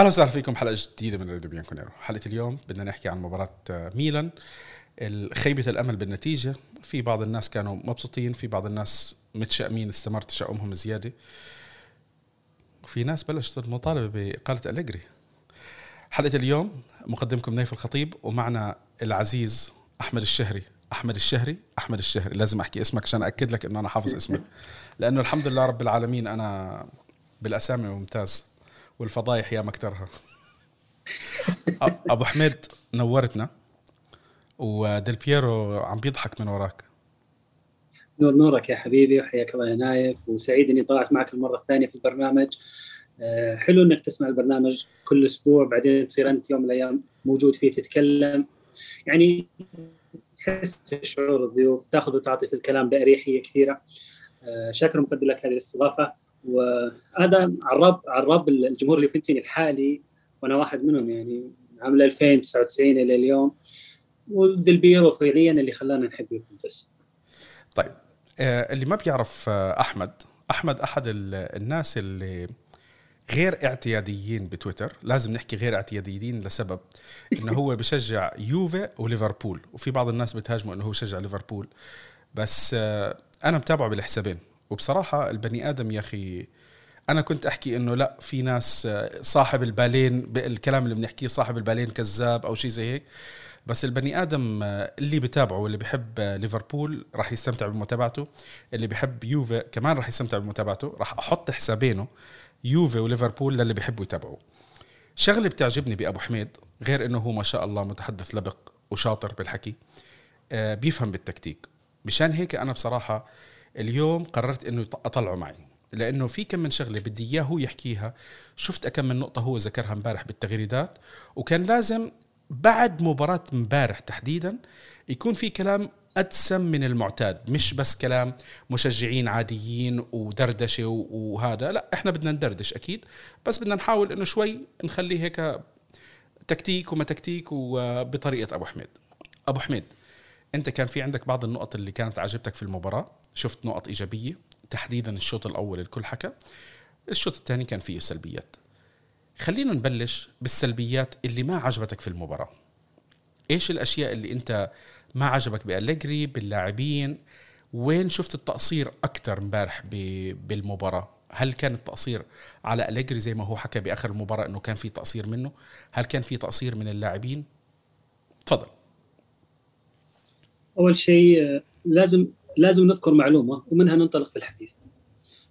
أهلا وسهلا فيكم. حلقة جديدة من راديو بيانكونيرو حلقة اليوم بدنا نحكي عن مباراة ميلان. خيبه الأمل بالنتيجة. في بعض الناس كانوا مبسوطين في بعض الناس متشائمين استمر تشاؤمهم زيادة. وفي ناس بلشت المطالبه بإقالة أليجري. حلقة اليوم مقدمكم نايف الخطيب ومعنا العزيز أحمد الشهري. أحمد الشهري أحمد الشهري. لازم أحكي اسمك عشان اكد لك إنه أنا حافظ اسمك. لأنه الحمد لله رب العالمين أنا بالأسامي ممتاز. والفضايح يا مكترها. أبو حميد نورتنا وديل بييرو عم بيضحك من وراك. نور نورك يا حبيبي وحياك الله يا نايف وسعيد إني طلعت معك المرة الثانية في البرنامج. آه، حلو إنك تسمع البرنامج كل أسبوع بعدين تصير أنت يوم من الأيام موجود فيه تتكلم. يعني تحس شعور الضيوف تاخذ وتعطي في الكلام بأريحية كثيرة. آه، شاكر مقدم لك هذه الاستضافة. وهذا عراب عراب الجمهور اليوفنتيني الحالي وأنا واحد منهم يعني عام 2099 إلى اليوم. وديل بيرو فعليا اللي خلانا نحب يوفنتوس طيب آه اللي ما بيعرف آه أحمد أحمد أحد الناس اللي غير اعتياديين بتويتر لازم نحكي غير اعتياديين لسبب إنه هو بشجع يوفي وليفربول. وفي بعض الناس بتهاجمه إنه هو بشجع ليفربول. بس آه أنا متابعه بالحسابين. وبصراحة البني آدم يا أخي أنا كنت أحكي إنه لا في ناس آه، صاحب البالين الكلام اللي بنحكيه صاحب البالين كذاب أو شيء زي هيك. بس البني آدم آه، اللي بتابعه واللي بحب آه، ليفربول راح يستمتع بمتابعته. اللي بحب يوفي كمان راح يستمتع بمتابعته. راح أحط حسابينه يوفي وليفربول للي بحبوا يتابعوه. شغلة بتعجبني بأبو حميد غير إنه هو ما شاء الله متحدث لبق وشاطر بالحكي بيفهم بالتكتيك. مشان هيك أنا بصراحة اليوم قررت إنه أطلعه معي. لأنه في كم من شغلة بدي اياه هو يحكيها. شفت كم من نقطة هو ذكرها امبارح بالتغريدات. وكان لازم بعد مباراة امبارح تحديدا يكون في كلام أدسم من المعتاد. مش بس كلام مشجعين عاديين ودردشة وهذا. لا إحنا بدنا ندردش أكيد. بس بدنا نحاول إنه شوي نخليه هيك تكتيك وما تكتيك وبطريقة أبو حميد. أبو حميد أنت كان في عندك بعض النقط اللي كانت عجبتك في المباراة؟ شفت نقط إيجابية تحديدا الشوط الأول الكل حكى الشوط الثاني كان فيه سلبيات. خلينا نبلش بالسلبيات اللي ما عجبتك في المباراة. إيش الأشياء اللي أنت ما عجبك بأليجري باللاعبين؟ وين شفت التقصير أكثر امبارح بالمباراة؟ هل كان التقصير على أليجري زي ما هو حكى بآخر المباراة إنه كان في تقصير منه؟ هل كان في تقصير من اللاعبين؟ تفضل. أول شيء لازم لازم نذكر معلومة ومنها ننطلق في الحديث.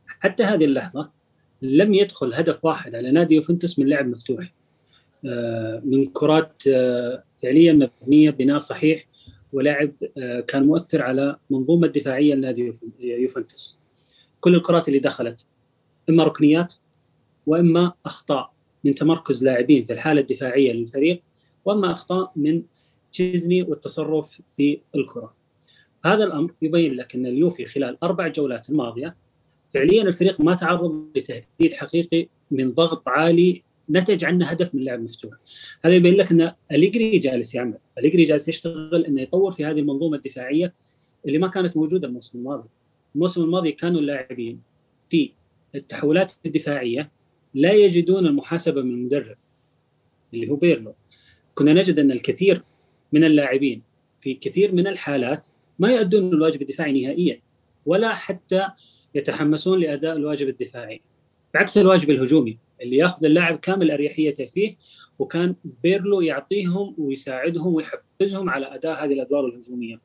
حتى هذه اللحظة لم يدخل هدف واحد على نادي يوفنتوس من لعب مفتوح. آه، من كرات آه، فعليا مبنية بناء صحيح ولاعب آه، كان مؤثر على منظومة دفاعية لنادي يوفنتوس. كل الكرات اللي دخلت إما ركنيات وإما أخطاء من تمركز لاعبين في الحالة الدفاعية للفريق وإما أخطاء من تشيزني والتصرف في الكرة. هذا الأمر يبين لك أن اليوفي خلال أربع جولات الماضيه فعليا الفريق ما تعرض لتهديد حقيقي من ضغط عالي نتج عنه هدف من لعب مفتوح. هذا يبين لك أن أليجري جالس يعمل، أليجري جالس يشتغل أنه يطور في هذه المنظومة الدفاعية اللي ما كانت موجودة الموسم الماضي. الموسم الماضي كانوا اللاعبين في التحولات الدفاعية لا يجدون المحاسبة من المدرب اللي هو بيرلو. كنا نجد أن الكثير من اللاعبين في كثير من الحالات ما يؤدون الواجب الدفاعي نهائيا ولا حتى يتحمسون لأداء الواجب الدفاعي بعكس الواجب الهجومي اللي يأخذ اللاعب كامل أريحيته فيه وكان بيرلو يعطيهم ويساعدهم ويحفزهم على أداء هذه الأدوار الهجومية.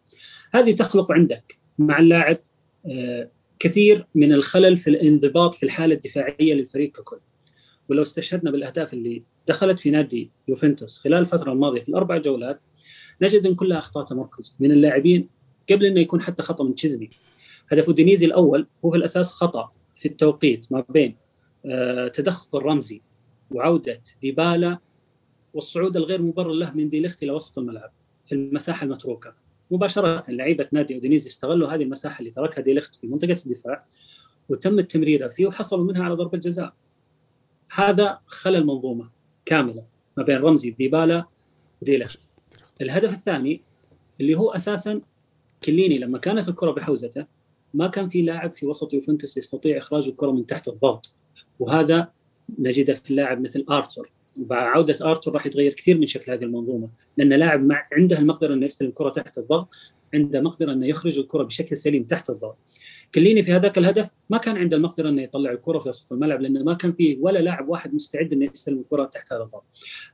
هذه تخلق عندك مع اللاعب آه، كثير من الخلل في الانضباط في الحالة الدفاعية للفريق ككل. ولو استشهدنا بالأهداف اللي دخلت في نادي يوفنتوس خلال الفترة الماضية في الأربع جولات نجد إن كلها أخطاء تمركز من اللاعبين قبل إنه يكون حتى خطأ من تشيزني. هدف أودينيزي الأول هو في الأساس خطأ في التوقيت ما بين آه، تدخل رمزي وعودة ديبالا والصعود الغير مبرر له من ديليخت إلى وسط الملعب في المساحة المتروكة. مباشرة لعيبة نادي أودينيزي استغلوا هذه المساحة اللي تركها ديليخت في منطقة الدفاع وتم التمريره فيه وحصلوا منها على ضربة جزاء. هذا خلى المنظومة كاملة ما بين رمزي ديبالا وديليخت الهدف الثاني اللي هو أساسا كليني لما كانت الكرة بحوزته ما كان في لاعب في وسط يوفنتوس يستطيع إخراج الكرة من تحت الضغط. وهذا نجده في اللاعب مثل آرثر ومع عوده آرتور راح يتغير كثير من شكل هذه المنظومة لأن لاعب مع عنده المقدرة إنه يستلم الكره تحت الضغط عنده مقدرة إنه يخرج الكرة بشكل سليم تحت الضغط. كليني في هذاك الهدف ما كان عنده المقدرة إنه يطلع الكرة في وسط الملعب لأنه ما كان فيه ولا لاعب واحد مستعد إنه يستلم الكرة تحت هذا الضغط.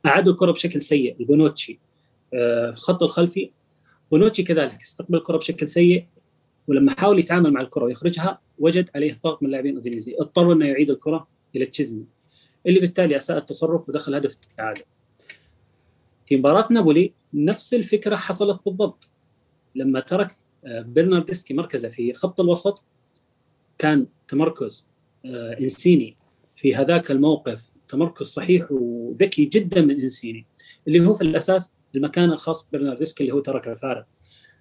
اعاد الكرة بشكل سيء لبونوتشي آه، الخط الخلفي بونوتشي كذلك استقبل الكرة بشكل سيء ولما حاول يتعامل مع الكرة ويخرجها وجد عليه ضغط من لاعبين أودينيزي اضطر إنه يعيد الكرة إلى تشيزني اللي بالتالي أساء التصرف ودخل هدف التعادل في مباراة نابولي نفس الفكرة حصلت بالضبط. لما ترك آه، برناردسكي مركزه في خط الوسط كان تمركز آه، إنسيني في هذاك الموقف تمركز صحيح وذكي جدا من إنسيني اللي هو في الأساس المكان الخاص ببرناردسكي اللي هو ترك فارغ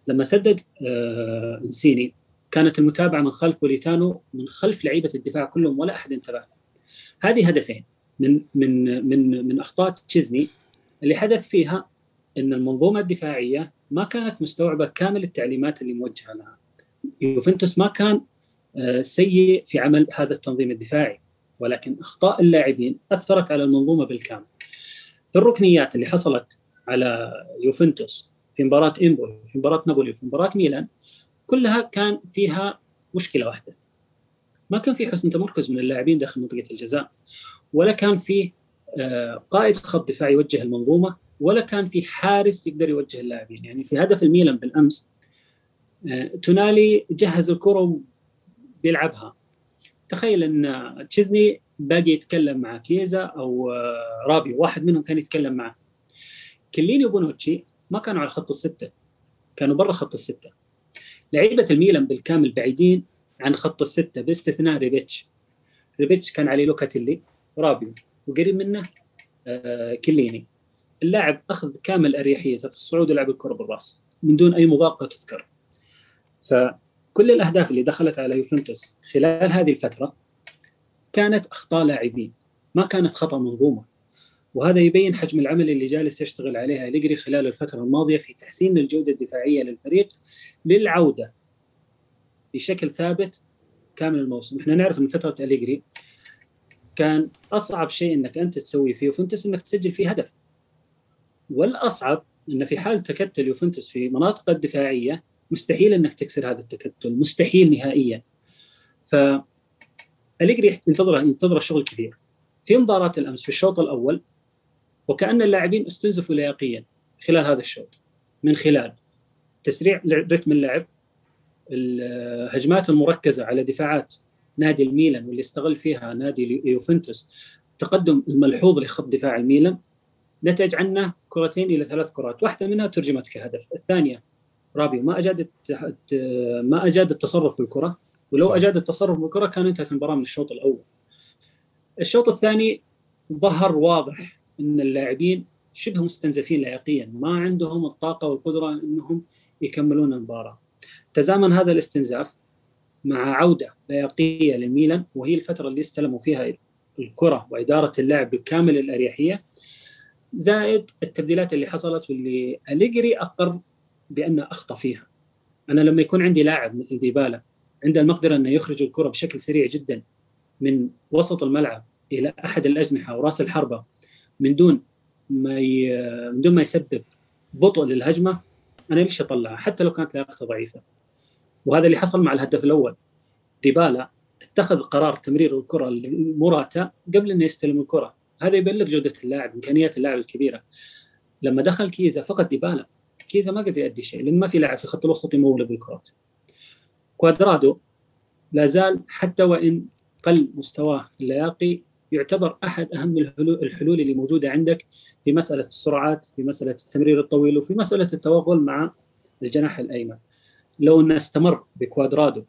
لما سدد آه، إنسيني كانت المتابعة من خلف بوليتانو من خلف لعيبة الدفاع كلهم ولا أحد انتبه هذه هدفين من من من من أخطاء تشيزني اللي حدث فيها إن المنظومة الدفاعية ما كانت مستوعبة كامل التعليمات اللي موجهة لها. يوفنتوس ما كان آه، سيء في عمل هذا التنظيم الدفاعي ولكن أخطاء اللاعبين أثرت على المنظومة بالكامل. في الركنيات اللي حصلت على يوفنتوس في مباراة إمبولي في مباراة نابولي في مباراة ميلان كلها كان فيها مشكلة واحدة. ما كان في حسن تمركز من اللاعبين داخل منطقة الجزاء ولا كان في آه، قائد خط دفاع يوجه المنظومة ولا كان في حارس يقدر يوجه اللاعبين. يعني في هدف الميلان بالأمس آه، تونالي جهز الكرة بيلعبها تخيل أن تشيزني باقي يتكلم مع كيزا أو آه، رابيو واحد منهم كان يتكلم معه كيليني وبونوتشي ما كانوا على خط الستة. كانوا برا خط الستة. لعيبة الميلان بالكامل بعيدين عن خط الستة باستثناء ريبيتش. ريبيتش كان عليه لوكاتيلي رابيو وقريب منه آه كيليني. اللاعب أخذ كامل أريحيته في الصعود ولعب الكرة بالراس من دون أي مضايقة تذكر. فكل الأهداف اللي دخلت على يوفنتوس خلال هذه الفترة كانت أخطاء لاعبين ما كانت خطأ منظومة. وهذا يبين حجم العمل اللي جالس يشتغل عليها أليجري خلال الفترة الماضية في تحسين الجودة الدفاعية للفريق للعودة بشكل ثابت كامل الموسم. إحنا نعرف إن فترة أليجري كان أصعب شيء أنك أنت تسويه في يوفنتوس أنك تسجل فيه هدف. والأصعب أن في حال تكتل يوفنتوس في مناطق الدفاعية مستحيل أنك تكسر هذا التكتل مستحيل نهائيا. ف أليجري ينتظر ينتظر شغل كثير. في مباراة الأمس في الشوط الأول وكأن اللاعبين استنزفوا لياقيا خلال هذا الشوط من خلال تسريع رتم اللعب الهجمات المركزة على دفاعات نادي الميلان واللي استغل فيها نادي يوفنتوس التقدم الملحوظ لخط دفاع الميلان نتج عنه كرتين إلى ثلاث كرات، واحدة منها ترجمت كهدف، الثانية رابيو ما اجاد ما أجاد التصرف بالكرة ولو صح. أجاد التصرف بالكرة كان انتهت المباراه من الشوط الأول. الشوط الثاني ظهر واضح إن اللاعبين شبه مستنزفين لعقيا ما عندهم الطاقة والقدرة إنهم يكملون المباراة. تزامن هذا الاستنزاف مع عودة لياقيه للميلان وهي الفترة اللي استلموا فيها الكرة وإدارة اللعب بكامل الأريحية. زائد التبديلات اللي حصلت واللي أليجري أقر بأن أخطأ فيها. أنا لما يكون عندي لاعب مثل ديبالا عنده المقدرة أنه يخرج الكرة بشكل سريع جدا من وسط الملعب إلى أحد الأجنحة وراس الحربة من دون ما ي... من دون ما يسبب بطء للهجمة أنا ليش أطلعها حتى لو كانت لياقته ضعيفة. وهذا اللي حصل مع الهدف الأول. ديبالا اتخذ قرار تمرير الكرة لموراتا قبل إنه يستلم الكرة. هذا يبلغ جودة اللاعب إمكانيات اللاعب الكبيرة. لما دخل كيزا فقد ديبالا كيزا ما قدر يؤدي شيء لأن ما في لاعب في خط الوسط يمول بالكرات. كوادرادو لا زال حتى وإن قل مستواه اللياقي يعتبر أحد أهم الحلول اللي موجودة عندك في مسألة السرعات في مسألة التمرير الطويل وفي مسألة التوغل مع الجناح الأيمن. لو انه استمر بكوادرادو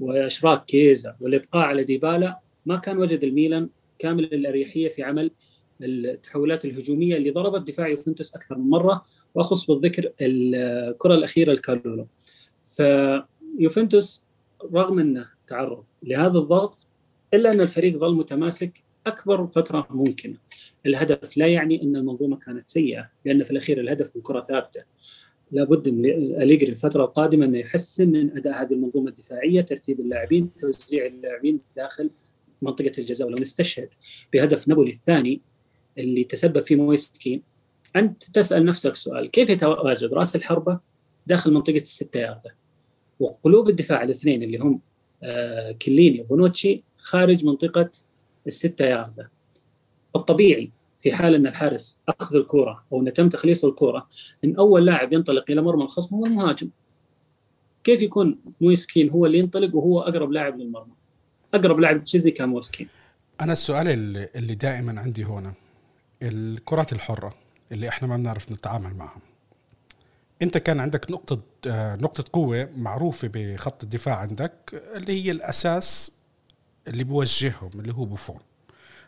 وأشراك كيزا والإبقاء على ديبالا ما كان وجد الميلان كامل الاريحيه في عمل التحولات الهجومية اللي ضربت دفاع يوفنتوس أكثر من مرة وأخص بالذكر الكرة الأخيرة الكارلولو فيوفنتوس رغم إنه تعرض لهذا الضغط إلا أن الفريق ظل متماسك أكبر فترة ممكنة. الهدف لا يعني أن المنظومة كانت سيئة لأن في الأخير الهدف من كرة ثابتة. لابد ان أليجري الفترة القادمة انه يحسن من أداء هذه المنظومة الدفاعية، ترتيب اللاعبين، توزيع اللاعبين داخل منطقة الجزاء، ولو نستشهد بهدف نابولي الثاني اللي تسبب فيه مويسكين أنت تسأل نفسك سؤال كيف يتواجد رأس الحربة داخل منطقة الستة ياردة وقلوب الدفاع الاثنين اللي هم كليني وبونوتشي خارج منطقة الستة ياردة الطبيعي في حال أن الحارس أخذ الكرة أو أن تم تخليص الكرة إن أول لاعب ينطلق إلى مرمى الخصم هو المهاجم. كيف يكون مويس كين هو اللي ينطلق وهو أقرب لاعب للمرمى؟ أقرب لاعب تشيزني كان مويس كين أنا السؤال اللي, اللي دائما عندي هنا الكرات الحرة اللي إحنا ما بنعرف نتعامل معها انت كان عندك نقطة نقطة قوة معروفة بخط الدفاع عندك اللي هي الأساس اللي بوجههم اللي هو بوفون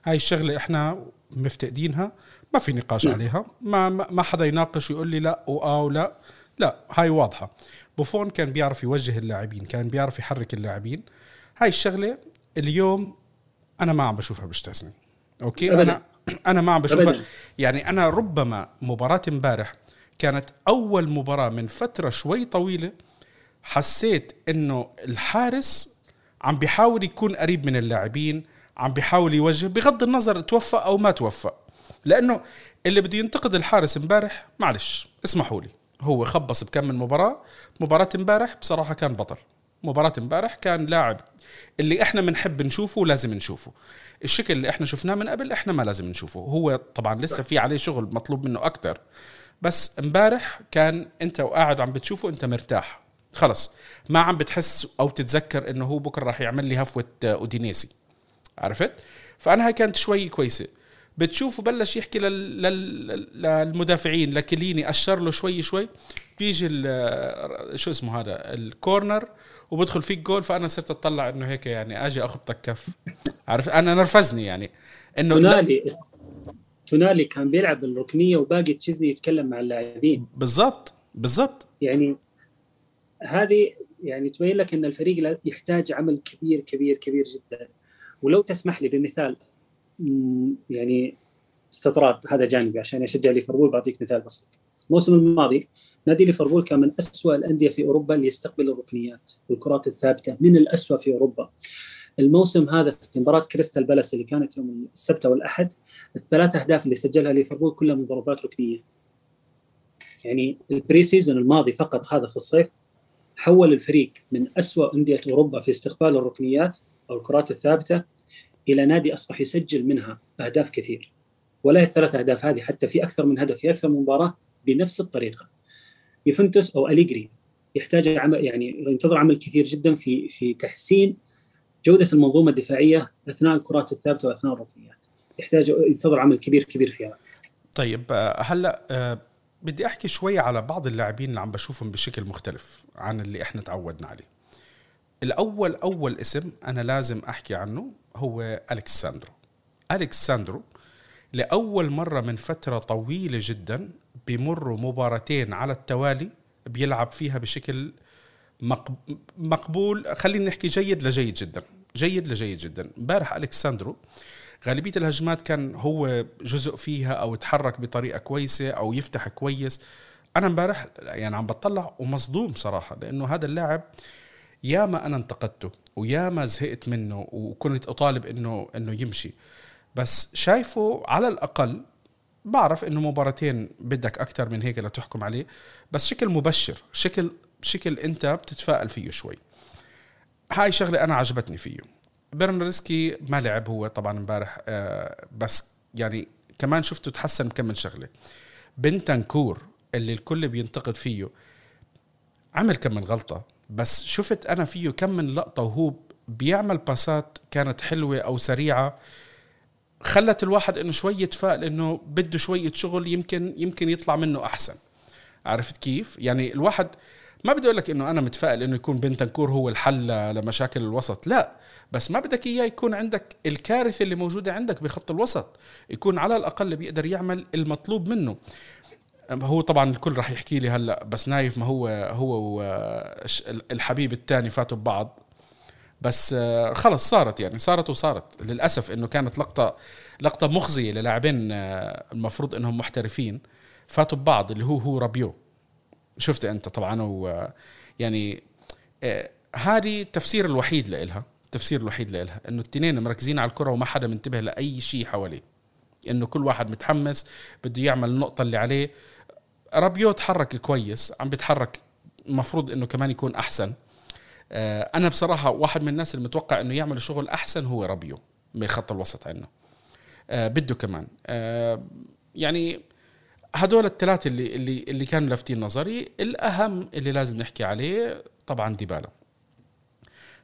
هاي الشغلة إحنا مفتقدينها ما في نقاش م. عليها ما ما حدا يناقش ويقول لي لا واه ولا لا هاي واضحة بوفون كان بيعرف يوجه اللاعبين كان بيعرف يحرك اللاعبين هاي الشغلة اليوم أنا ما عم بشوفها بتشيزني okay أبداً. أنا أنا ما عم بشوفها أبداً. يعني أنا ربما مباراة امبارح كانت أول مباراة من فترة شوي طويلة حسيت إنه الحارس عم بيحاول يكون قريب من اللاعبين عم بيحاول يوجه بغض النظر توفق أو ما توفق لأنه اللي بده ينتقد الحارس امبارح معلش اسمحوا لي هو خبص بكم من مباراة مباراة امبارح بصراحة كان بطل مباراة امبارح كان لاعب اللي إحنا بنحب نشوفه لازم نشوفه الشكل اللي إحنا شفناه من قبل إحنا ما لازم نشوفه هو طبعا لسه في عليه شغل مطلوب منه أكثر بس امبارح كان انت وقاعد عم بتشوفه انت مرتاح. خلص. ما عم بتحس أو تتذكر إنه هو بكرة راح يعمل لي هفوة أودينيسي. عرفت؟ فأنا هاي كانت شوي كويسة. بتشوفه بلش يحكي للمدافعين لكليني أشر له شوي شوي. بيجي شو اسمه هذا؟ الكورنر وبدخل فيك جول فأنا صرت أطلع إنه هيك يعني أجي أخبطك كف. عارف أنا نرفزني يعني. إنه تونالي كان بيلعب الركنيه وباقي تشيزني يتكلم مع اللاعبين. بالضبط بالضبط. يعني هذه يعني تبين لك إن الفريق يحتاج عمل كبير كبير كبير جدا. ولو تسمح لي بمثال يعني استطراد هذا جانبي عشان اشجع ليفربول بعطيك مثال بسيط. الموسم الماضي نادي ليفربول كان من أسوأ الأندية في أوروبا اللي يستقبل الركنيات والكرات الثابتة من الأسوأ في أوروبا. الموسم هذا في مباراة كريستال بالاس اللي كانت يوم السبت والأحد الثلاث أهداف اللي سجلها ليفربول كلها من ضربات ركنية يعني ال pre-season الماضي فقط هذا في الصيف حول الفريق من أسوأ أندية أوروبا في استقبال الركنيات أو الكرات الثابتة إلى نادي أصبح يسجل منها أهداف كثير. ولا الثلاث أهداف هذه حتى في أكثر من هدف في أكثر من مباراة بنفس الطريقة. يوفنتوس أو أليجري يحتاج عمل يعني ينتظر عمل كثير جدا في في تحسين جودة المنظومة الدفاعية أثناء الكرات الثابتة وأثناء الركنيات. يحتاج ينتظر عمل كبير كبير فيها طيب آه، هلا أه بدي أحكي شوي على بعض اللاعبين اللي عم بشوفهم بشكل مختلف عن اللي إحنا تعودنا عليه. الأول أول اسم أنا لازم أحكي عنه هو أليكس ساندرو ساندرو لأول مرة من فترة طويلة جدا بمروا مباراتين على التوالي بيلعب فيها بشكل مقبول. خلينا نحكي جيد لجيد جدا. جيد لجيد جدا. امبارح الكساندرو غالبية الهجمات كان هو جزء فيها أو تحرك بطريقة كويسة أو يفتح كويس. أنا امبارح يعني عم بطلع ومصدوم صراحة لأنه هذا اللاعب ياما أنا انتقدته وياما زهقت منه وكنت أطالب إنه إنه يمشي. بس شايفه على الأقل بعرف إنه مباراتين بدك أكثر من هيك لتحكم عليه. بس شكل مبشر شكل شكل انت بتتفائل فيه شوي. هاي شغلة أنا عجبتني فيه. برنرسكي ما لعب هو طبعا امبارح آه بس يعني كمان شفته تحسن كم من شغله بنتنكور اللي الكل بينتقد فيه عمل كم من غلطة بس شفت أنا فيه كم من لقطة وهو بيعمل باسات كانت حلوة أو سريعة خلت الواحد إنه شوي يتفائل إنه بده شوية شغل يمكن يمكن يطلع منه أحسن. عرفت كيف؟ يعني الواحد ما بدي أقول لك إنه أنا متفائل إنه يكون بنتنكور هو الحل لمشاكل الوسط لا. بس ما بدك إياه يكون عندك الكارثة اللي موجودة عندك بخط الوسط يكون على الأقل بيقدر يعمل المطلوب منه. هو طبعا الكل راح يحكي لي هلأ بس نايف ما هو هو الحبيب الثاني فاتوا ببعض. بس خلص صارت يعني صارت وصارت. للأسف إنه كانت لقطة لقطة مخزية للاعبين المفروض إنهم محترفين فاتوا ببعض اللي هو هو رابيو شفت أنت طبعا و يعني آه، هذه التفسير الوحيد لإلها التفسير الوحيد لإلها إنه التنين مركزين على الكرة وما حدا منتبه لأي شيء حواليه. إنه كل واحد متحمس بده يعمل النقطة اللي عليه. رابيو تحرك كويس عم بيتحرك المفروض إنه كمان يكون أحسن. آه، أنا بصراحة واحد من الناس اللي متوقع إنه يعمل شغل أحسن هو رابيو بخط الوسط عندنا. آه، بده كمان. يعني هدول الثلاثة اللي اللي اللي كانوا لافتين نظري. الأهم اللي لازم نحكي عليه طبعا ديبالا.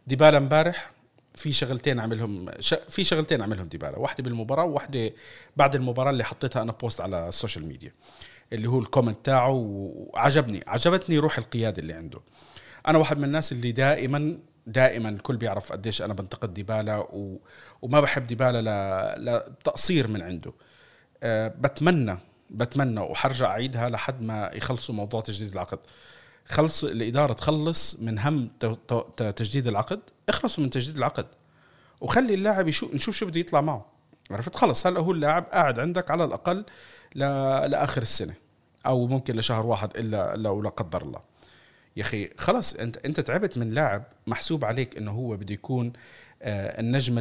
ديبالا امبارح في شغلتين عملهم ش... في شغلتين عملهم ديبالا. واحدة بالمباراة وواحدة بعد المباراة اللي حطيتها أنا post على ال social media اللي هو ال comment تاعه. وعجبني عجبتني روح القيادة اللي عنده. أنا واحد من الناس اللي دائما دائما الكل بيعرف قديش أنا بنتقد ديبالا و... وما بحب ديبالا ل... لتقصير من عنده. أه بتمنى بتمنى وحرجع أعيدها لحد ما يخلصوا موضوع تجديد العقد. خلص الإدارة تخلص من هم تجديد العقد اخلصوا من تجديد العقد. وخلي اللاعب يشوف نشوف شو بده يطلع معه. عرفت؟ خلص هلا هو اللاعب قاعد عندك على الأقل ل... لآخر السنة أو ممكن لشهر واحد الا لو لا قدر الله. يا أخي خلص انت أنت تعبت من لاعب محسوب عليك إنه هو بده يكون آه، النجم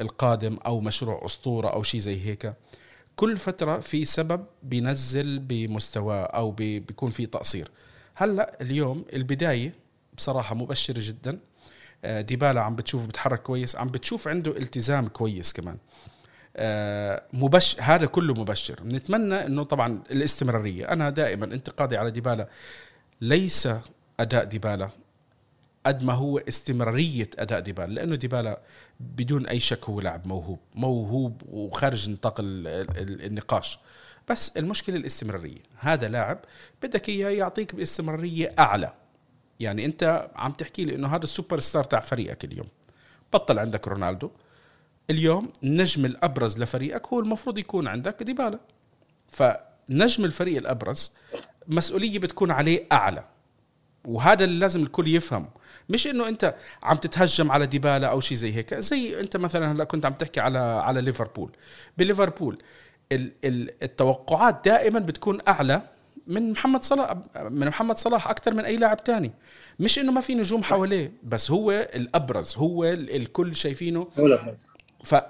القادم أو مشروع أسطورة أو شيء زي هيك. كل فترة في سبب بينزل بمستواه أو بيكون في تقصير. هلأ اليوم البداية بصراحة مبشرة جدا. آه، ديبالا عم بتشوف بتحرك كويس عم بتشوف عنده التزام كويس كمان. آه، مبشر هذا كله مبشر. نتمنى إنه طبعا الاستمرارية. أنا دائما انتقادي على ديبالا ليس أداء ديبالا. قد ما هو استمرارية أداء ديبالا لأنه ديبالا بدون أي شك هو لاعب موهوب موهوب وخارج نطاق النقاش. بس المشكلة الاستمرارية هذا لاعب بدك إياه يعطيك باستمرارية أعلى. يعني أنت عم تحكي لي إنه هذا السوبر ستار تاع فريقك اليوم. بطل عندك رونالدو. اليوم النجم الأبرز لفريقك هو المفروض يكون عندك ديبالا. فنجم الفريق الأبرز مسؤولية بتكون عليه أعلى. وهذا اللي لازم الكل يفهم. مش إنه أنت عم تتهجم على ديبالا أو شيء زي هيك. زي أنت مثلا هلأ كنت عم تحكي على على ليفربول. بليفربول التوقعات دائما بتكون أعلى من محمد صلاح من محمد صلاح أكثر من أي لاعب تاني. مش إنه ما في نجوم حواليه بس هو الأبرز هو الكل شايفينه.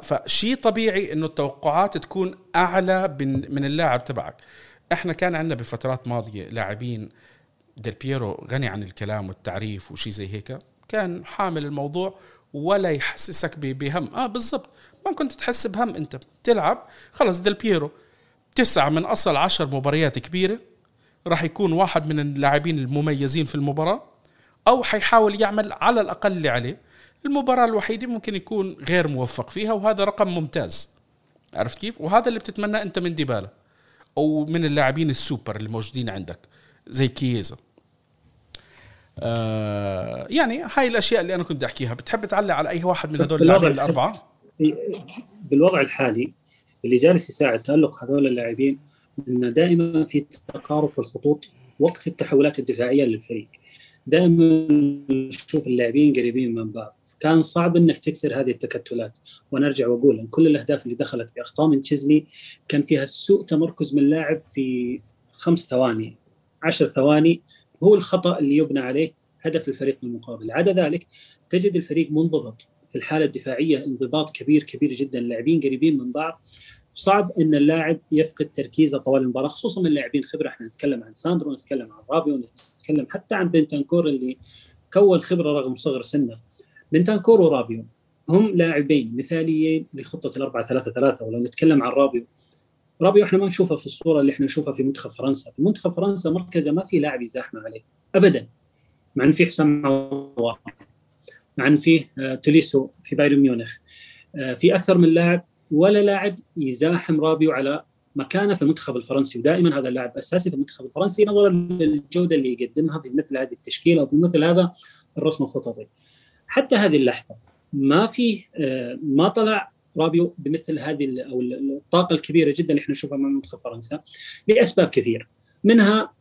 فشيء طبيعي إنه التوقعات تكون أعلى من اللاعب تبعك. إحنا كان عندنا بفترات ماضية لاعبين ديل بييرو غني عن الكلام والتعريف وشي زي هيك كان حامل الموضوع ولا يحسسك بهم. آه بالضبط. ما كنت تحس بهم أنت. تلعب خلص ديل بييرو تسعة من أصل عشر مباريات كبيرة راح يكون واحد من اللاعبين المميزين في المباراة أو حيحاول يعمل على الأقل اللي عليه. المباراة الوحيدة ممكن يكون غير موفق فيها وهذا رقم ممتاز. عرفت كيف؟ وهذا اللي بتتمناه أنت من ديبالا أو من اللاعبين السوبر اللي موجودين عندك. زي كييزا آه يعني هاي الأشياء اللي أنا كنت أحكيها. بتحب تعلق على أي واحد من هذول اللاعبين الأربعة؟ بالوضع الحالي اللي جالس يساعد تألق هذول اللاعبين إن دائما في تقارب في الخطوط وقت التحولات الدفاعية للفريق. دائما نشوف اللاعبين قريبين من بعض. كان صعب إنك تكسر هذه التكتلات. وأنا أرجع وأقول إن كل الأهداف اللي دخلت بأخطاء من تشيزني كان فيها سوء تمركز من لاعب في خمس ثواني. عشر ثواني هو الخطأ اللي يبنى عليه هدف الفريق المقابل. عدا ذلك تجد الفريق منضبط في الحالة الدفاعية انضباط كبير كبير جدا اللاعبين قريبين من بعض. صعب إن اللاعب يفقد تركيزه طوال المباراة خصوصا من لاعبين خبرة إحنا نتكلم عن ساندرو نتكلم عن رابيو نتكلم حتى عن بنتنكور اللي كون خبرة رغم صغر سنه. بنتنكور ورابيو هم لاعبين مثاليين لخطة الأربعة ثلاثة ثلاثة. ولو نتكلم عن رابيو رابيو إحنا ما نشوفه في الصورة اللي إحنا نشوفها في منتخب فرنسا. في منتخب فرنسا مركزه ما في لاعب يزاحمه عليه ابدا. مع إن في حسام عوار مع إن فيه آه، توليسو في بايرن ميونخ. آه، في أكثر من لاعب ولا لاعب يزاحم رابيو على مكانه في المنتخب الفرنسي. ودائما هذا اللاعب أساسي في المنتخب الفرنسي نظرا للجودة اللي يقدمها في مثل هذه التشكيلة وفي مثل هذا الرسم الخططي. حتى هذه اللحظة ما في آه، ما طلع رابيو بمثل هذه أو الطاقة الكبيرة جدا اللي إحنا نشوفها مع منتخب فرنسا لأسباب كثيرة. منها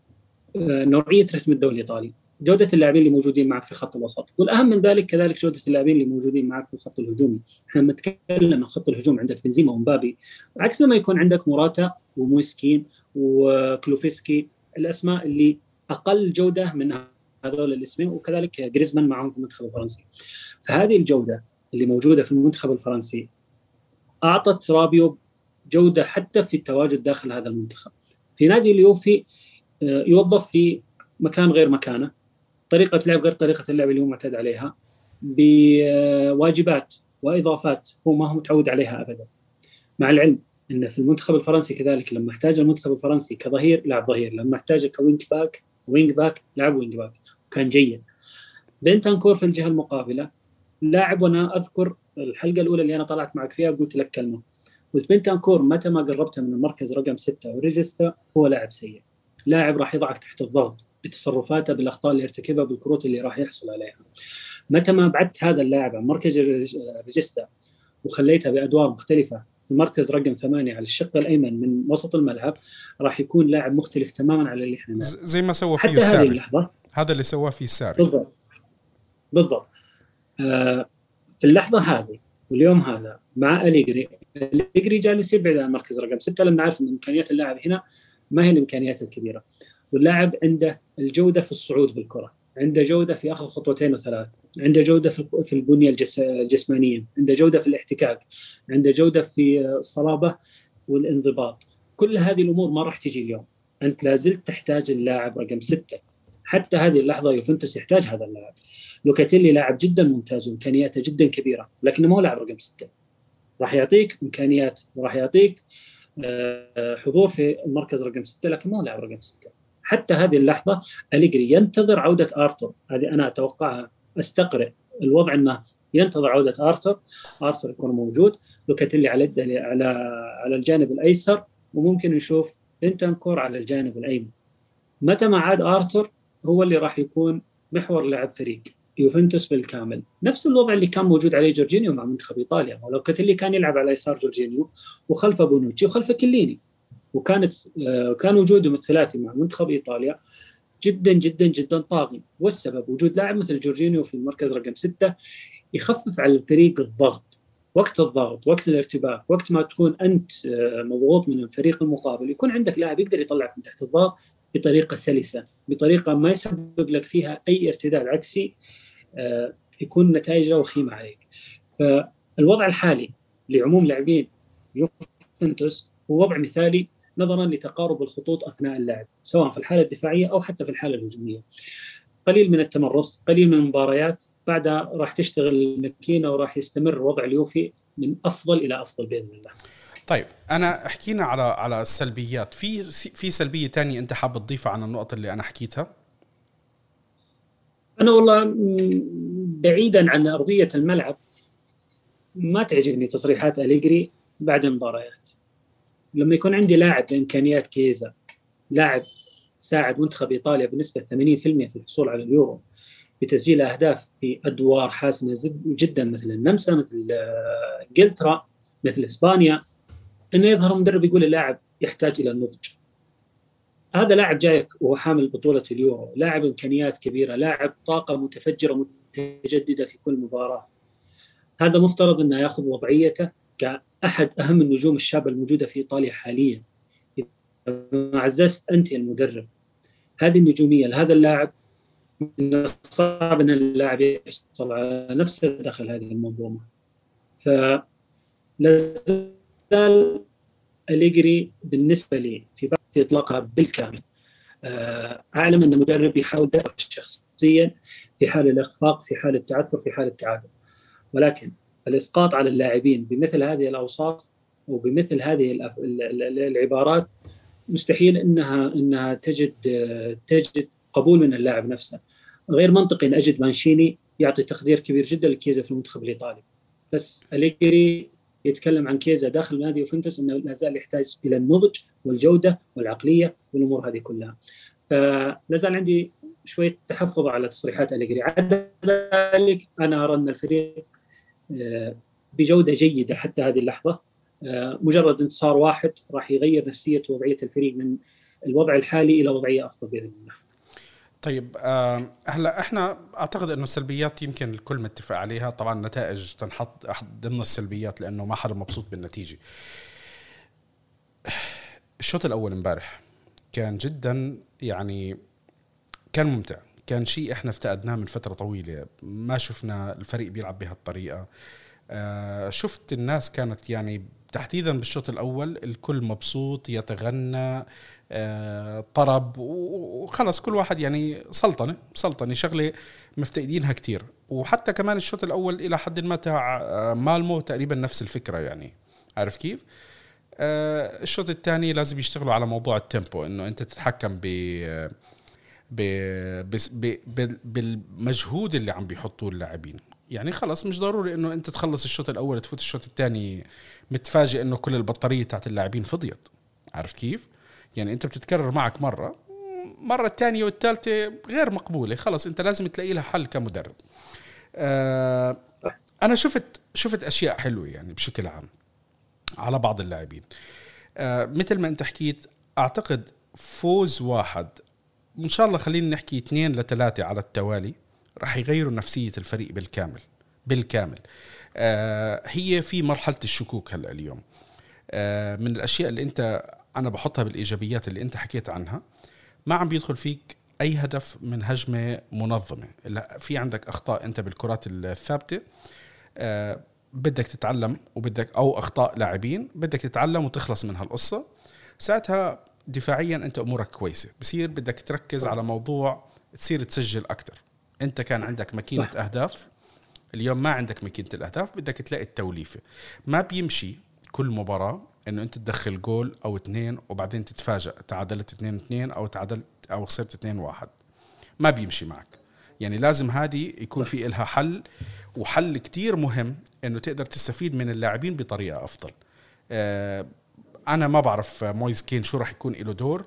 نوعية رتم الدوري الإيطالي جودة اللاعبين اللي موجودين معك في خط الوسط. والأهم من ذلك كذلك جودة اللاعبين اللي موجودين معك في الخط الهجومي. إحنا نتكلم عن خط الهجوم عندك بنزيما ومبابي عكس لما يكون عندك موراتا ومويس كين وكولوسيفسكي الأسماء اللي أقل جودة من هذول الاسمين وكذلك جريزمان معهم في المنتخب الفرنسي. فهذه الجودة اللي موجودة في المنتخب الفرنسي أعطت رابيو جودة حتى في التواجد داخل هذا المنتخب. في نادي اليوفي آه، يوظف في مكان غير مكانه طريقة لعب غير طريقة اللعب اللي هو معتاد عليها بواجبات وإضافات هو ما هو متعود عليها ابدا. مع العلم إن في المنتخب الفرنسي كذلك لما احتاج المنتخب الفرنسي كظهير لعب ظهير، لما احتاجه ك wing back wing back لعب wing back وكان جيد. بنتنكور في الجهة المقابلة لاعب وأنا أذكر الحلقة الأولى اللي أنا طلعت معك فيها قلت لك كلمة. قلت بنتنكور متى ما قربته من المركز رقم ستة و regista هو لاعب سيء. لاعب راح يضعك تحت الضغط بتصرفاته بالأخطاء اللي يرتكبها بالكروت اللي راح يحصل عليها. متى ما بعدت هذا اللاعب عن مركز ريجستا وخليته بأدوار مختلفة في المركز رقم ثمانية على الشق الأيمن من وسط الملعب راح يكون لاعب مختلف تماما على اللي إحنا نعرفه زي ما سوى فيه حتى هذه اللحظة. هذا اللي سواه فيه الساري بالضبط. بالضبط. آه في اللحظة هذه واليوم هذا مع أليجري أليجري جالس يبعد عن مركز رقم ستة لأن عارف إن إمكانيات اللاعب هنا ما هي الإمكانيات الكبيرة. واللاعب عنده الجودة في الصعود بالكرة عنده جودة في اخذ خطوتين وثلاث عنده جودة في البنية الجسمانية عنده جودة في الاحتكاك عنده جودة في الصلابة والانضباط. كل هذه الأمور ما راح تجي اليوم. أنت لازلت تحتاج اللاعب رقم ستة. حتى هذه اللحظة يوفنتوس يحتاج هذا اللاعب. لوكاتيلي لاعب جدا ممتاز وإمكانياته جدا كبيرة لكنه ما هو لاعب رقم ستة. راح يعطيك إمكانيات وراح يعطيك آه، حضور في المركز رقم ستة لكن ما هو لاعب رقم ستة. حتى هذه اللحظة أليجري ينتظر عودة ارثر هذه أنا أتوقعها أستقرئ الوضع إنه ينتظر عودة ارثر ارثر يكون موجود لوكاتيلي على على على الجانب الأيسر وممكن نشوف بنتنكور على الجانب الأيمن. متى ما عاد ارثر هو اللي راح يكون محور لعب فريق. يوفنتوس بالكامل. نفس الوضع اللي كان موجود عليه جورجينيو مع منتخب إيطاليا. ولوكاتيلي كان يلعب على يسار جورجينيو وخلفه بونوتشي وخلفه كليني وكانت آه، كان وجودهم الثلاثي مع منتخب إيطاليا جدا جدا جدا طاغي والسبب وجود لاعب مثل جورجينيو في المركز رقم ستة يخفف على الفريق الضغط. وقت الضغط وقت الارتباك وقت ما تكون أنت آه، مضغوط من الفريق المقابل. يكون عندك لاعب يقدر يطلعك من تحت الضغط بطريقة سلسة بطريقة ما يسبب لك فيها أي ارتداد عكسي يكون نتائجه وخيمه عليك. فالوضع الحالي لعموم لاعبين يوفنتوس هو وضع مثالي نظرا لتقارب الخطوط أثناء اللعب سواء في الحالة الدفاعية أو حتى في الحالة الهجومية. قليل من التمرس قليل من المباريات بعدها راح تشتغل الماكينه وراح يستمر وضع اليوفي من أفضل إلى أفضل بإذن الله. طيب أنا حكينا على على السلبيات. في في سلبية ثانية أنت حابب تضيفها عن النقط اللي أنا حكيتها؟ أنا والله بعيدا عن أرضية الملعب ما تعجبني تصريحات أليجري بعد المباريات لما يكون عندي لاعب بامكانيات كيزا لاعب ساعد منتخب إيطاليا بنسبة 80% في الحصول على اليورو بتسجيل أهداف في أدوار حاسمة جدا مثل النمسا مثل آه، انجلترا مثل إسبانيا إنه يظهر مدرب يقول اللاعب يحتاج إلى النضج. هذا لاعب جايك وهو حامل بطولة اليورو لاعب إمكانيات كبيرة لاعب طاقة متفجرة متجددة في كل مباراة. هذا مفترض إنه يأخذ وضعيته كأحد أهم النجوم الشابه الموجودة في إيطاليا حاليا. ما عززت أنت المدرب هذه النجومية لهذا اللاعب من الصعب إن اللاعب يحصل على نفسه داخل هذه المنظومة. ف لازال أليجري بالنسبة لي في في إطلاقها بالكامل. آه، أعلم أن المدرب يحاول شخصيا في حال الإخفاق في حال التعثر في حال التعادل. ولكن الإسقاط على اللاعبين بمثل هذه الأوصاف وبمثل هذه العبارات مستحيل إنها إنها تجد تجد قبول من اللاعب نفسه. غير منطقي أن أجد مانشيني يعطي تقدير كبير جدا لكيزا في المنتخب الإيطالي. بس أليجري يتكلم عن كيزا داخل نادي يوفنتوس إنه لا زال يحتاج إلى النضج والجودة والعقلية والأمور هذه كلها. فلا زال عندي شوية تحفظ على تصريحات أليجري عدا ذلك أنا أرى أن الفريق آه، بجودة جيدة حتى هذه اللحظة آه، مجرد انتصار واحد راح يغير نفسية ووضعيه الفريق من الوضع الحالي إلى وضعية أفضل بإذن الله. طيب هلأ إحنا أعتقد إنه السلبيات يمكن الكل متفق عليها. طبعا النتائج تنحط ضمن السلبيات لأنه ما حدا مبسوط بالنتيجة. الشوط الأول امبارح كان جدا يعني كان ممتع. كان شيء إحنا افتقدناه من فترة طويلة. ما شفنا الفريق بيلعب بهالطريقة. آه، شفت الناس كانت يعني تحديدا بالشوط الأول الكل مبسوط يتغنى. طرب وخلص كل واحد يعني سلطنة سلطنة شغلة مفتقدينها كتير. وحتى كمان الشوط الأول إلى حد ما تاع آه، مالمو تقريبا نفس الفكرة يعني. عارف كيف؟ آه، الشوط الثاني لازم يشتغلوا على موضوع التيمبو إنه أنت تتحكم ب ب بالمجهود اللي عم بيحطوه اللاعبين. يعني خلص مش ضروري إنه أنت تخلص الشوط الأول تفوت الشوط الثاني متفاجئ إنه كل البطارية تاعت اللاعبين فضيت. عرفت كيف؟ يعني أنت بتتكرر معك مرة مرة الثانية والثالثة غير مقبولة خلص أنت لازم تلاقي لها حل كمدرب. آه أنا شفت شفت أشياء حلوة يعني بشكل عام على بعض اللاعبين. آه مثل ما أنت حكيت أعتقد فوز واحد ان شاء الله خلينا نحكي اثنين لثلاثة على التوالي راح يغيروا نفسية الفريق بالكامل بالكامل. آه هي في مرحلة الشكوك هلأ اليوم. آه من الأشياء اللي أنت أنا بحطها بالإيجابيات اللي أنت حكيت عنها ما عم بيدخل فيك أي هدف من هجمة منظمة. لا في عندك أخطاء أنت بالكرات الثابتة آه بدك تتعلم وبدك أو أخطاء لاعبين بدك تتعلم وتخلص من هالقصة. ساعتها دفاعيا أنت أمورك كويسة. بصير بدك تركز على موضوع تصير تسجل أكثر أنت كان عندك ماكينة صح. أهداف اليوم ما عندك ماكينة الأهداف بدك تلاقي التوليفة. ما بيمشي كل مباراة إنه أنت تدخل جول أو اثنين وبعدين تتفاجئ تعادلت اثنين اثنين أو تعادلت أو خسرت اثنين واحد. ما بيمشي معك. يعني لازم هذه يكون في إلها حل وحل كتير مهم إنه تقدر تستفيد من اللاعبين بطريقة أفضل. آه، أنا ما بعرف مويز كين شو راح يكون له دور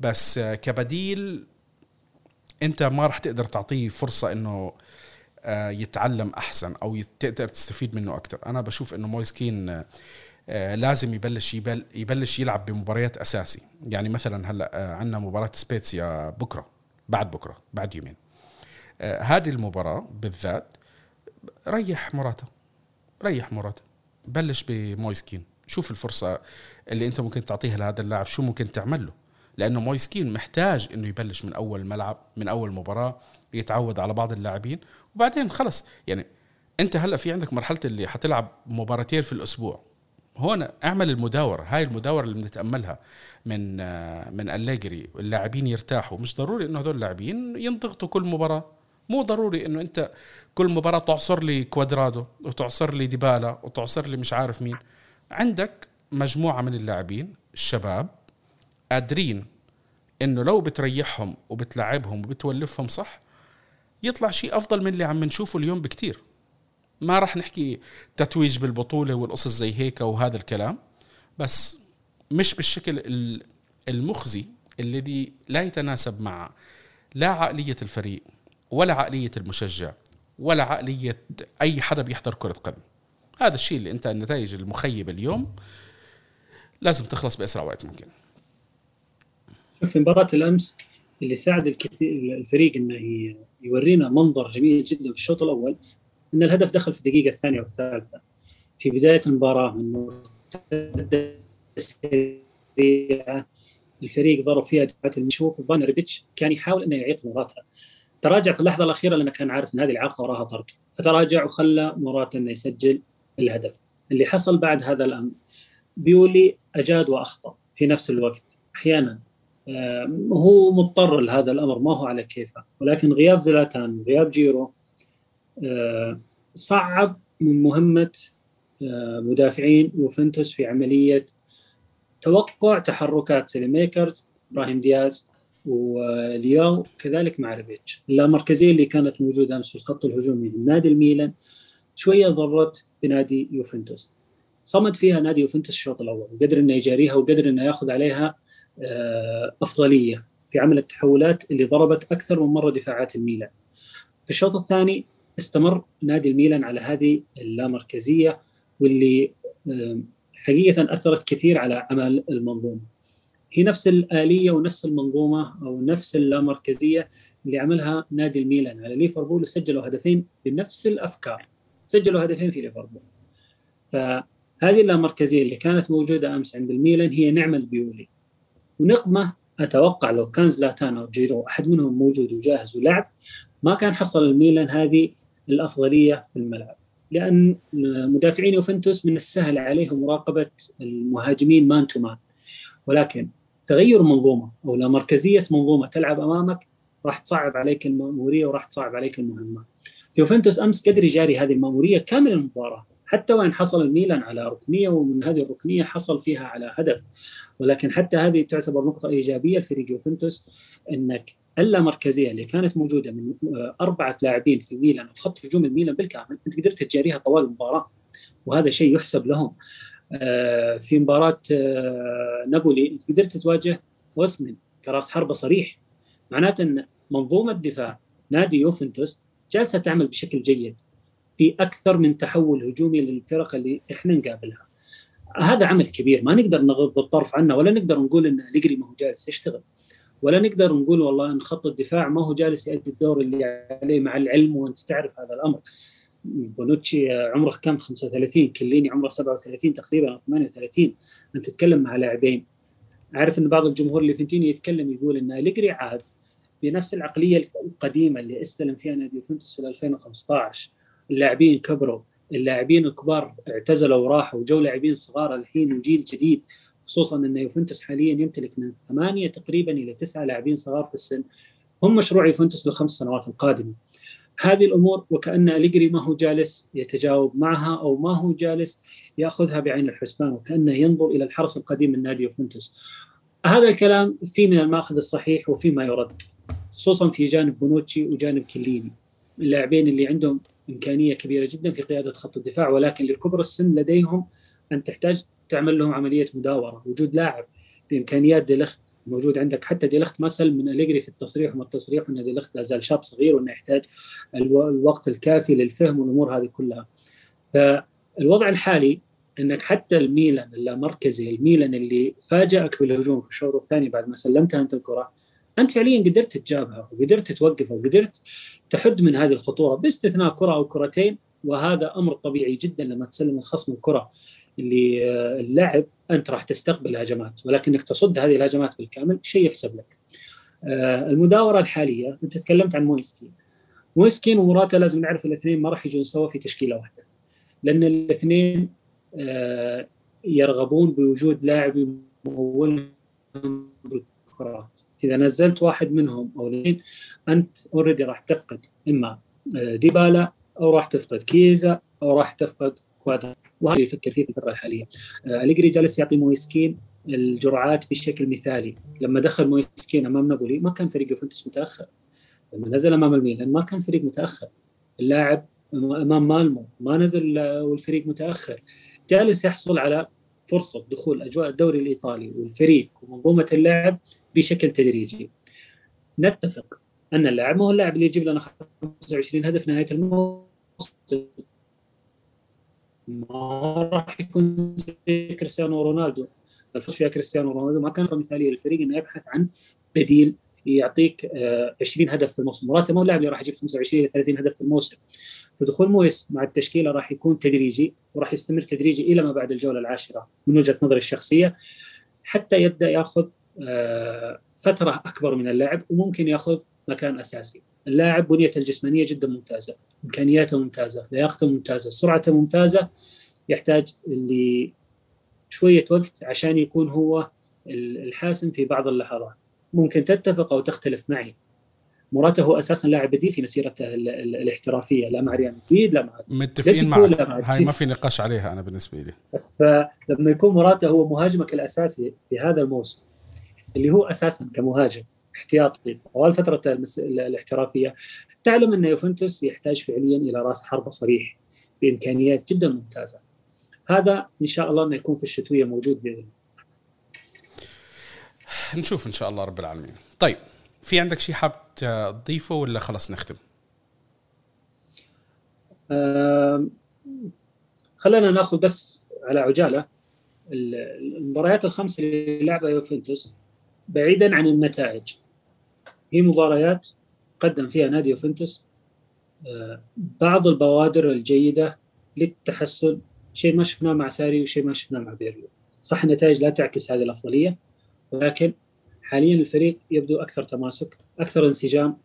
بس كبديل أنت ما راح تقدر تعطيه فرصة إنه آه، يتعلم أحسن أو تقدر تستفيد منه أكثر أنا بشوف إنه مويز كين لازم يبلش يبلش يلعب بمباريات أساسي. يعني مثلا هلأ آه، عندنا مباراة سبيتسيا بكرة بعد بكرة بعد يومين. آه، هذه المباراة بالذات ريح موراتا ريح موراتا بلش بمويس كين شوف الفرصة اللي أنت ممكن تعطيها لهذا اللاعب شو ممكن تعمل له لأنه مويس كين محتاج إنه يبلش من أول ملعب من أول مباراة يتعود على بعض اللاعبين. وبعدين خلص يعني أنت هلأ في عندك مرحلة اللي حتلعب مباراتين في الأسبوع. هون اعمل المداورة هاي المداورة اللي بنتأملها من من أليجري اللاعبين يرتاحوا. مش ضروري إنه هذول اللاعبين ينضغطوا كل مباراة. مو ضروري إنه أنت كل مباراة تعصر لي كوادرادو وتعصر لي ديبالا وتعصر لي مش عارف مين. عندك مجموعة من اللاعبين الشباب قادرين إنه لو بتريحهم وبتلعبهم وبتولفهم صح يطلع شيء أفضل من اللي عم نشوفه اليوم بكتير. ما راح نحكي تتويج بالبطولة والقصص زي هيك وهذا الكلام بس مش بالشكل المخزي الذي لا يتناسب مع لا عقلية الفريق ولا عقلية المشجع ولا عقلية أي حدا بيحضر كرة قدم. هذا الشيء اللي أنت النتائج المخيبة اليوم لازم تخلص بأسرع وقت ممكن. شوف في مباراة الأمس اللي ساعد الفريق إنه يورينا منظر جميل جدا في الشوط الأول. إن الهدف دخل في الدقيقة الثانية والثالثة. في بداية المباراة من مرتدة الفريق ضرب فيها دفعات المشوف وبان ريبيتش كان يحاول إنه يعيق مراته تراجع في اللحظة الأخيرة لأنه كان عارف إن هذه الإعاقة وراها طرد. فتراجع وخلى موراتا إنه يسجل الهدف. اللي حصل بعد هذا الأمر بيولي أجاد وأخطأ في نفس الوقت. أحيانا هو مضطر لهذا الأمر ما هو على كيفه. ولكن غياب زلاتان وغياب جيرو آه، صعب من مهمة آه، مدافعين يوفنتوس في عملية توقع تحركات ساليمايكرز إبراهيم دياز ولياو كذلك مع ريبيتش اللامركزية اللي كانت موجودة أمس في الخط الهجومي لنادي الميلان شوية ضرت بنادي يوفنتوس. صمد فيها نادي يوفنتوس الشوط الأول وقدر إنه يجاريها وقدر إنه ياخذ عليها آه، أفضلية في عمل التحولات اللي ضربت أكثر من مرة دفاعات الميلان. في الشوط الثاني استمر نادي الميلان على هذه اللامركزية واللي حقيقة أثرت كثير على عمل المنظومة. هي نفس الآلية ونفس المنظومة أو نفس اللامركزية اللي عملها نادي الميلان على ليفربول وسجلوا هدفين بنفس الأفكار. سجلوا هدفين في ليفربول. فهذه اللامركزية اللي كانت موجودة أمس عند الميلان هي نعمه البيولي. ونقمة أتوقع لو كان زلاتان أو جيرو أحد منهم موجود وجاهز ولعب ما كان حصل الميلان هذه الأفضلية في الملعب. لأن مدافعين يوفنتوس من السهل عليهم مراقبة المهاجمين man to man. ولكن تغير منظومة أو لا مركزية منظومة تلعب أمامك راح تصعب عليك المأمورية وراح تصعب عليك المهمة. يوفنتوس أمس قدر يجاري هذه المأمورية كامل المباراة. حتى وإن حصل الميلان على ركنية ومن هذه الركنية حصل فيها على هدف. ولكن حتى هذه تعتبر نقطة إيجابية لفريق يوفنتوس إنك اللامركزيه اللي كانت موجودة من أربعة لاعبين في ميلان وخط هجوم الميلان بالكامل أنت قدرت تجاريها طوال المباراة وهذا شيء يحسب لهم آه، في مباراة آه، نابولي أنت قدرت تواجه اوسمن كراس حربة صريح معناته إن منظومة دفاع نادي يوفنتوس جالسة تعمل بشكل جيد في أكثر من تحول هجومي للفرق اللي إحنا نقابلها. هذا عمل كبير ما نقدر نغض الطرف عنه ولا نقدر نقول إن أليجري ما هو جالس يشتغل. ولا نقدر نقول والله إن خط الدفاع ما هو جالس يؤدي الدور اللي عليه مع العلم وأنت تعرف هذا الأمر. بونوتشي عمره كم؟ 35 كليني عمره 37 تقريبا أو 38 أنت تتكلم مع لاعبين. عارف إن بعض الجمهور اللي فنتيني يتكلم يقول إن اليجري عاد بنفس العقلية القديمة اللي أستلم فيها نادي يوفنتوس في 2015 اللاعبين كبروا. اللاعبين الكبار اعتزلوا وراحوا. وجو لاعبين صغار الحين وجيل جديد. خصوصا أن يوفنتوس حاليا يمتلك من ثمانية تقريبا إلى تسعة لاعبين صغار في السن. هم مشروع يوفنتوس للخمس سنوات القادمة. هذه الأمور وكأن أليجري ما هو جالس يتجاوب معها أو ما هو جالس يأخذها بعين الحسبان وكأنه ينظر إلى الحرس القديم من نادي يوفنتوس. هذا الكلام في من المأخذ الصحيح وفي ما يرد خصوصا في جانب بونوتشي وجانب كليني. اللاعبين اللي عندهم إمكانية كبيرة جدا في قيادة خط الدفاع ولكن للكبر السن لديهم أن تحتاج تعمل لهم عملية مداورة. وجود لاعب بإمكانيات ديلخت موجود عندك. حتى ديلخت مثل من أليجري في التصريح وما التصريح إن ديلخت لا زال شاب صغير وإنه يحتاج الوقت الكافي للفهم والأمور هذه كلها. فالوضع الحالي إنك حتى الميلان اللامركزي الميلان اللي فاجأك بالهجوم في الشوط الثاني بعد ما سلمتها أنت الكرة أنت فعليا قدرت تجابها وقدرت توقفها وقدرت تحد من هذه الخطورة باستثناء كرة أو كرتين. وهذا أمر طبيعي جدا لما تسلم الخصم الكرة. آه، اللعب أنت راح تستقبل هجمات ولكنك تصد هذه الهجمات بالكامل شيء يحسب لك. آه، المداورة الحالية أنت تكلمت عن مويس كين. مويس كين وموراتا لازم نعرف الاثنين ما راح يجون سوا في تشكيلة واحدة. لأن الاثنين آه، يرغبون بوجود لاعب يمولهم بالكرات. إذا نزلت واحد منهم أو اثنين أنت already راح تفقد إما ديبالا أو راح تفقد كيزا أو راح تفقد كوادرادو هذا يفكر فيه في الفترة الحالية. آه، أليجري جالس يعطي مويس كين الجرعات بشكل مثالي. لما دخل مويس كين أمام نابولي ما كان فريق يوفنتوس متأخر. لما نزل أمام الميلان ما كان فريق متأخر. اللاعب أمام مالمو ما نزل والفريق متأخر. جالس يحصل على فرصة دخول أجواء الدوري الإيطالي والفريق ومنظومة اللعب بشكل تدريجي. نتفق أن اللاعب ما هو اللاعب اللي يجيب لنا 25 هدف نهاية الموسم. ما راح يكون زي كريستيانو رونالدو. الفوز فيها كريستيانو رونالدو ما كانت مثالية للفريق إنه يبحث عن بديل يعطيك 20 آه، هدف في الموسم. مراته ما اللاعب اللي راح يجيب 25 إلى 30 هدف في الموسم. فدخول مويس مع التشكيلة راح يكون تدريجي وراح يستمر تدريجي إلى ما بعد الجولة العاشرة من وجهة نظري الشخصية. حتى يبدأ ياخذ آه، فترة أكبر من اللعب وممكن ياخذ مكان أساسي. اللاعب بنيته الجسمانية جدا ممتازة إمكانياته ممتازة لياقته ممتازة سرعته ممتازة. يحتاج اللي شوية وقت عشان يكون هو الحاسم في بعض اللحظات. ممكن تتفق أو تختلف معي. مراته هو أساسا لاعب بديل في مسيرته الاحترافية لا مع ريال مدريد لا مع متفقين معك. هاي ما في نقاش عليها أنا بالنسبة لي. فلما يكون مراته هو مهاجمك الأساسي في هذا الموسم اللي هو أساسا كمهاجم احتياطي طوال فترة الاحترافية. تعلم أن يوفنتوس يحتاج فعليا إلى رأس حربة صريح بإمكانيات جدا ممتازة. هذا إن شاء الله انه يكون في الشتوية موجود بإذن الله. نشوف إن شاء الله رب العالمين. طيب في عندك شيء حاب تضيفه ولا خلاص نختم؟ خلينا نأخذ بس على عجالة. المباريات الخمسة اللي لعبها يوفنتوس بعيدا عن النتائج. هي مباريات قدم فيها نادي يوفنتوس آه، بعض البوادر الجيدة للتحسن شيء ما شفناه مع ساري وشيء ما شفناه مع بيرلو صح النتائج لا تعكس هذه الأفضلية ولكن حاليا الفريق يبدو أكثر تماسك أكثر انسجام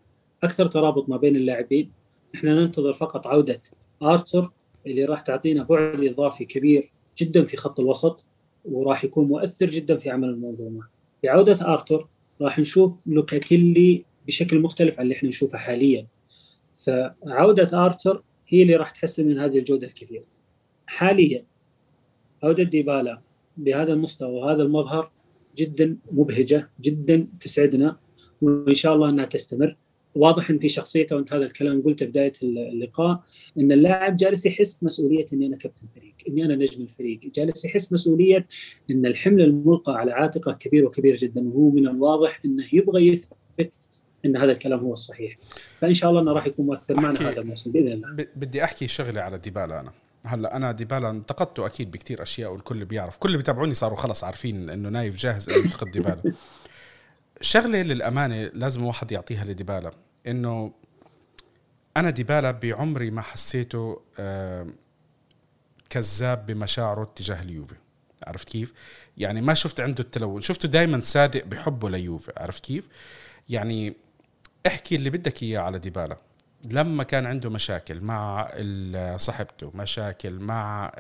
أكثر ترابط ما بين اللاعبين إحنا ننتظر فقط عودة آرتور اللي راح تعطينا بعد إضافي كبير جدا في خط الوسط وراح يكون مؤثر جدا في عمل المنظومه. بعودة ارتور راح نشوف لوكاتيلي بشكل مختلف عن اللي إحنا نشوفه حاليا. فعودة آرتور هي اللي راح تحسن من هذه الجودة الكثيرة. حاليا عودة ديبالا بهذا المستوى وهذا المظهر جدا مبهجة جدا تسعدنا وإن شاء الله إنها تستمر واضح إن في شخصيته وانت هذا الكلام قلته بداية اللقاء إن اللاعب جالس يحس مسؤولية إني أنا كابتن فريق، إني أنا نجم الفريق، جالس يحس مسؤولية إن الحمل الملقى على عاتقه كبير وكبير جدا وهو من الواضح إنه يبغى يثبت إن هذا الكلام هو الصحيح. فإن شاء الله إنه راح يكون مؤثر معنا هذا الموسم بإذن الله. بدي أحكي شغلة على ديبالا أنا. هلأ أنا ديبالا انتقدته أكيد بكثير أشياء والكل بيعرف كل اللي بيتابعوني صاروا خلص عارفين إنه نايف جاهز انه ينتقد ديبالا شغلة للأمانة لازم واحد يعطيها لديبالا إنه أنا ديبالا بعمري ما حسيته كذاب بمشاعره تجاه اليوفي عرفت كيف؟ يعني ما شفت عنده التلون شفته دائما صادق بحبه ليوفي عرفت كيف؟ يعني احكي اللي بدك إياه على ديبالا لما كان عنده مشاكل مع صاحبته مشاكل مع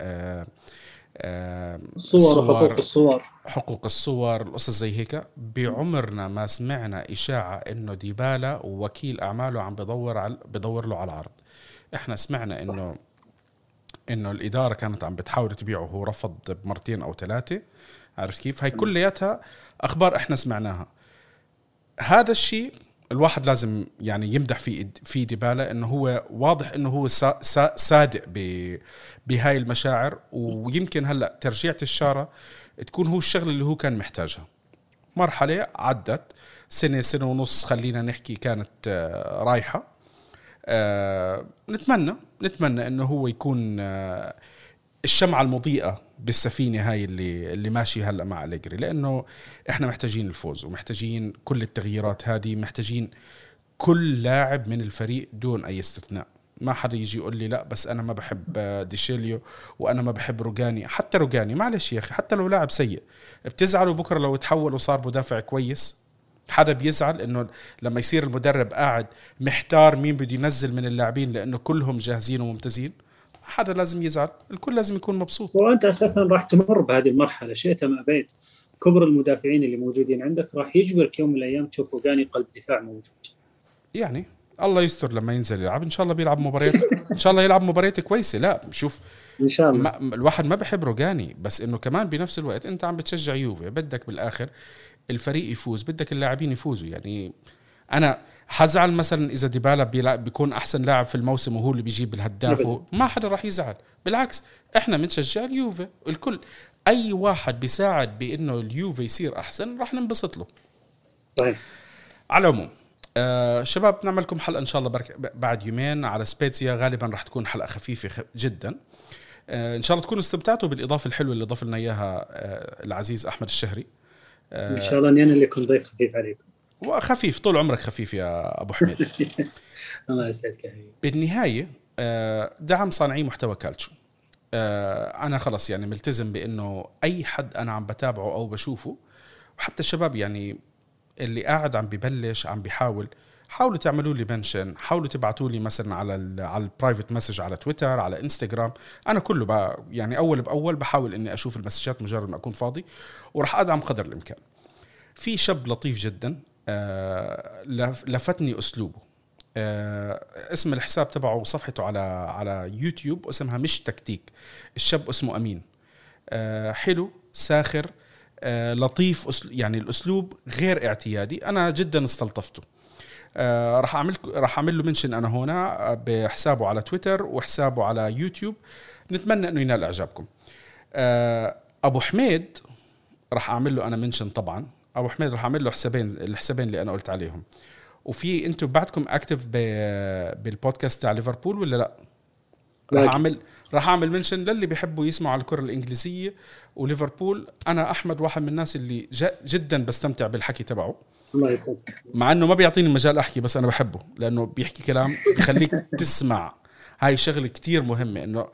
آه، آه، الصور حقوق الصور. حقوق الصور القصص زي هيك. بعمرنا ما سمعنا إشاعة إنه ديبالا ووكيل أعماله عم بدور على بدور له على العرض. إحنا سمعنا إنه إنه الإدارة كانت عم بتحاول تبيعه وهو رفض بمرتين أو ثلاثة. عرفت كيف؟ هاي كلياتها أخبار إحنا سمعناها. هذا الشيء الواحد لازم يعني يمدح في في ديبالا إنه هو واضح إنه هو صادق بهاي المشاعر. ويمكن هلأ ترجيعة الشارة تكون هو الشغلة اللي هو كان محتاجها. مرحلة عدت. سنه سنة ونص خلينا نحكي كانت آه، رايحة. أه نتمنى نتمنى إنه هو يكون أه الشمعة المضيئة بالسفينة هاي اللي اللي ماشي هلأ مع أليجري لأنه إحنا محتاجين الفوز ومحتاجين كل التغييرات هذه محتاجين كل لاعب من الفريق دون أي استثناء. ما حدا يجي يقول لي لأ بس أنا ما بحب ديشيليو وأنا ما بحب روجاني. حتى روجاني معلش يا أخي حتى لو لاعب سيء بتزعلوا بكرة لو تحول وصار مدافع كويس؟ حدا بيزعل إنه لما يصير المدرب قاعد محتار مين بده ينزل من اللاعبين لأنه كلهم جاهزين وممتازين؟ حدا لازم يزعل الكل لازم يكون مبسوط. وانت أساسا راح تمر بهذه المرحلة. شئت ما أبيت كبر المدافعين اللي موجودين عندك راح يجبرك يوم من الأيام تشوف روجاني قلب دفاع موجود. يعني الله يستر لما ينزل يلعب. إن شاء الله بيلعب مباريات. إن شاء الله يلعب مباريات كويسة. لا شوف إن شاء الله. ما الواحد ما بحب روجاني بس إنه كمان بنفس الوقت أنت عم بتشجع يوفي. بدك بالآخر الفريق يفوز بدك اللاعبين يفوزوا. يعني أنا حزعل مثلا إذا ديبالا بيكون أحسن لاعب في الموسم وهو اللي بيجيب الهداف ما حدا راح يزعل. بالعكس إحنا بنشجع اليوفي. الكل أي واحد بيساعد بإنه اليوفي يصير أحسن راح ننبسط له. طيب. على العموم آه شباب نعمل لكم حلقة إن شاء الله بعد يومين على سبيتسيا غالبا راح تكون حلقة خفيفة جدا. آه إن شاء الله تكونوا استمتعتوا بالإضافة الحلوة اللي ضاف لنا إياها آه العزيز أحمد الشهري. آه إن شاء الله أني أنا اللي كنت ضيف خفيف عليكم. وخفيف طول عمرك خفيف يا أبو حميد. الله يسعدك بالنهاية آه، دعم صانعي محتوى كالتشو. آه، أنا خلص يعني ملتزم بإنه أي حد أنا عم بتابعه أو بشوفه وحتى الشباب يعني اللي قاعد عم ببلش عم بيحاول حاولوا تعملوا لي mention حاولوا تبعتوا لي مثلا على ال على ال private message على تويتر على إنستغرام. أنا كله بقى يعني أول بأول بحاول إني أشوف ال messages مجرد ما أكون فاضي وراح أدعم قدر الإمكان. في شاب لطيف جدا لفتني أسلوبه. آه، اسم الحساب تبعه وصفحته على على يوتيوب اسمها مش تكتيك. الشاب اسمه أمين. آه، حلو ساخر لطيف يعني الأسلوب غير اعتيادي. أنا جدا استلطفته. راح اعمل راح أعمل له منشن أنا هنا بحسابه على تويتر وحسابه على يوتيوب. نتمنى إنه ينال إعجابكم. أبو حميد راح أعمل له أنا mention طبعا. أبو حميد راح أعمل له حسابين الحسابين اللي أنا قلت عليهم. وفي أنتم بعدكم اكتف بالبودكاست تاع ليفربول ولا لأ؟ راح أعمل راح أعمل mention للي بيحبوا يسمعوا على الكرة الإنجليزية وليفربول. أنا أحمد واحد من الناس اللي جدا بستمتع بالحكي تبعه. الله يسعدك. مع إنه ما بيعطيني مجال أحكي بس أنا بحبه لأنه بيحكي كلام بيخليك تسمع. هاي شغلة كتير مهمة إنه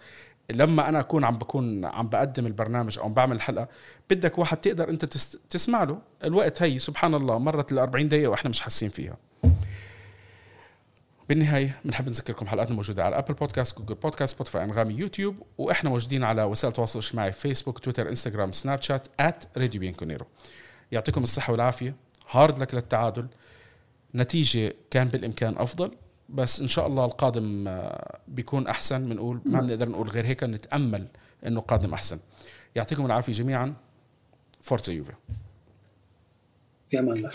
لما أنا أكون عم بكون عم بقدم البرنامج أو بعمل الحلقة بدك واحد تقدر أنت تسمع له الوقت هي سبحان الله مرت ال 40 دقيقة وإحنا مش حاسين فيها. بالنهاية بنحب نذكركم حلقاتنا موجودة على أبل بودكاست جوجل بودكاست سبوتيفاي أنغامي يوتيوب وإحنا موجودين على وسائل التواصل الاجتماعي فيسبوك تويتر انستغرام سناب شات at راديو بيانكونيرو يعطيكم الصحة والعافية. hard luck للتعادل. نتيجة كان بالإمكان أفضل. بس إن شاء الله القادم آه، بيكون أحسن. بنقول ما بنقدر نقول غير هيك نتأمل إنه قادم أحسن. يعطيكم العافية جميعا. فورتزا يوفي. في أمان الله.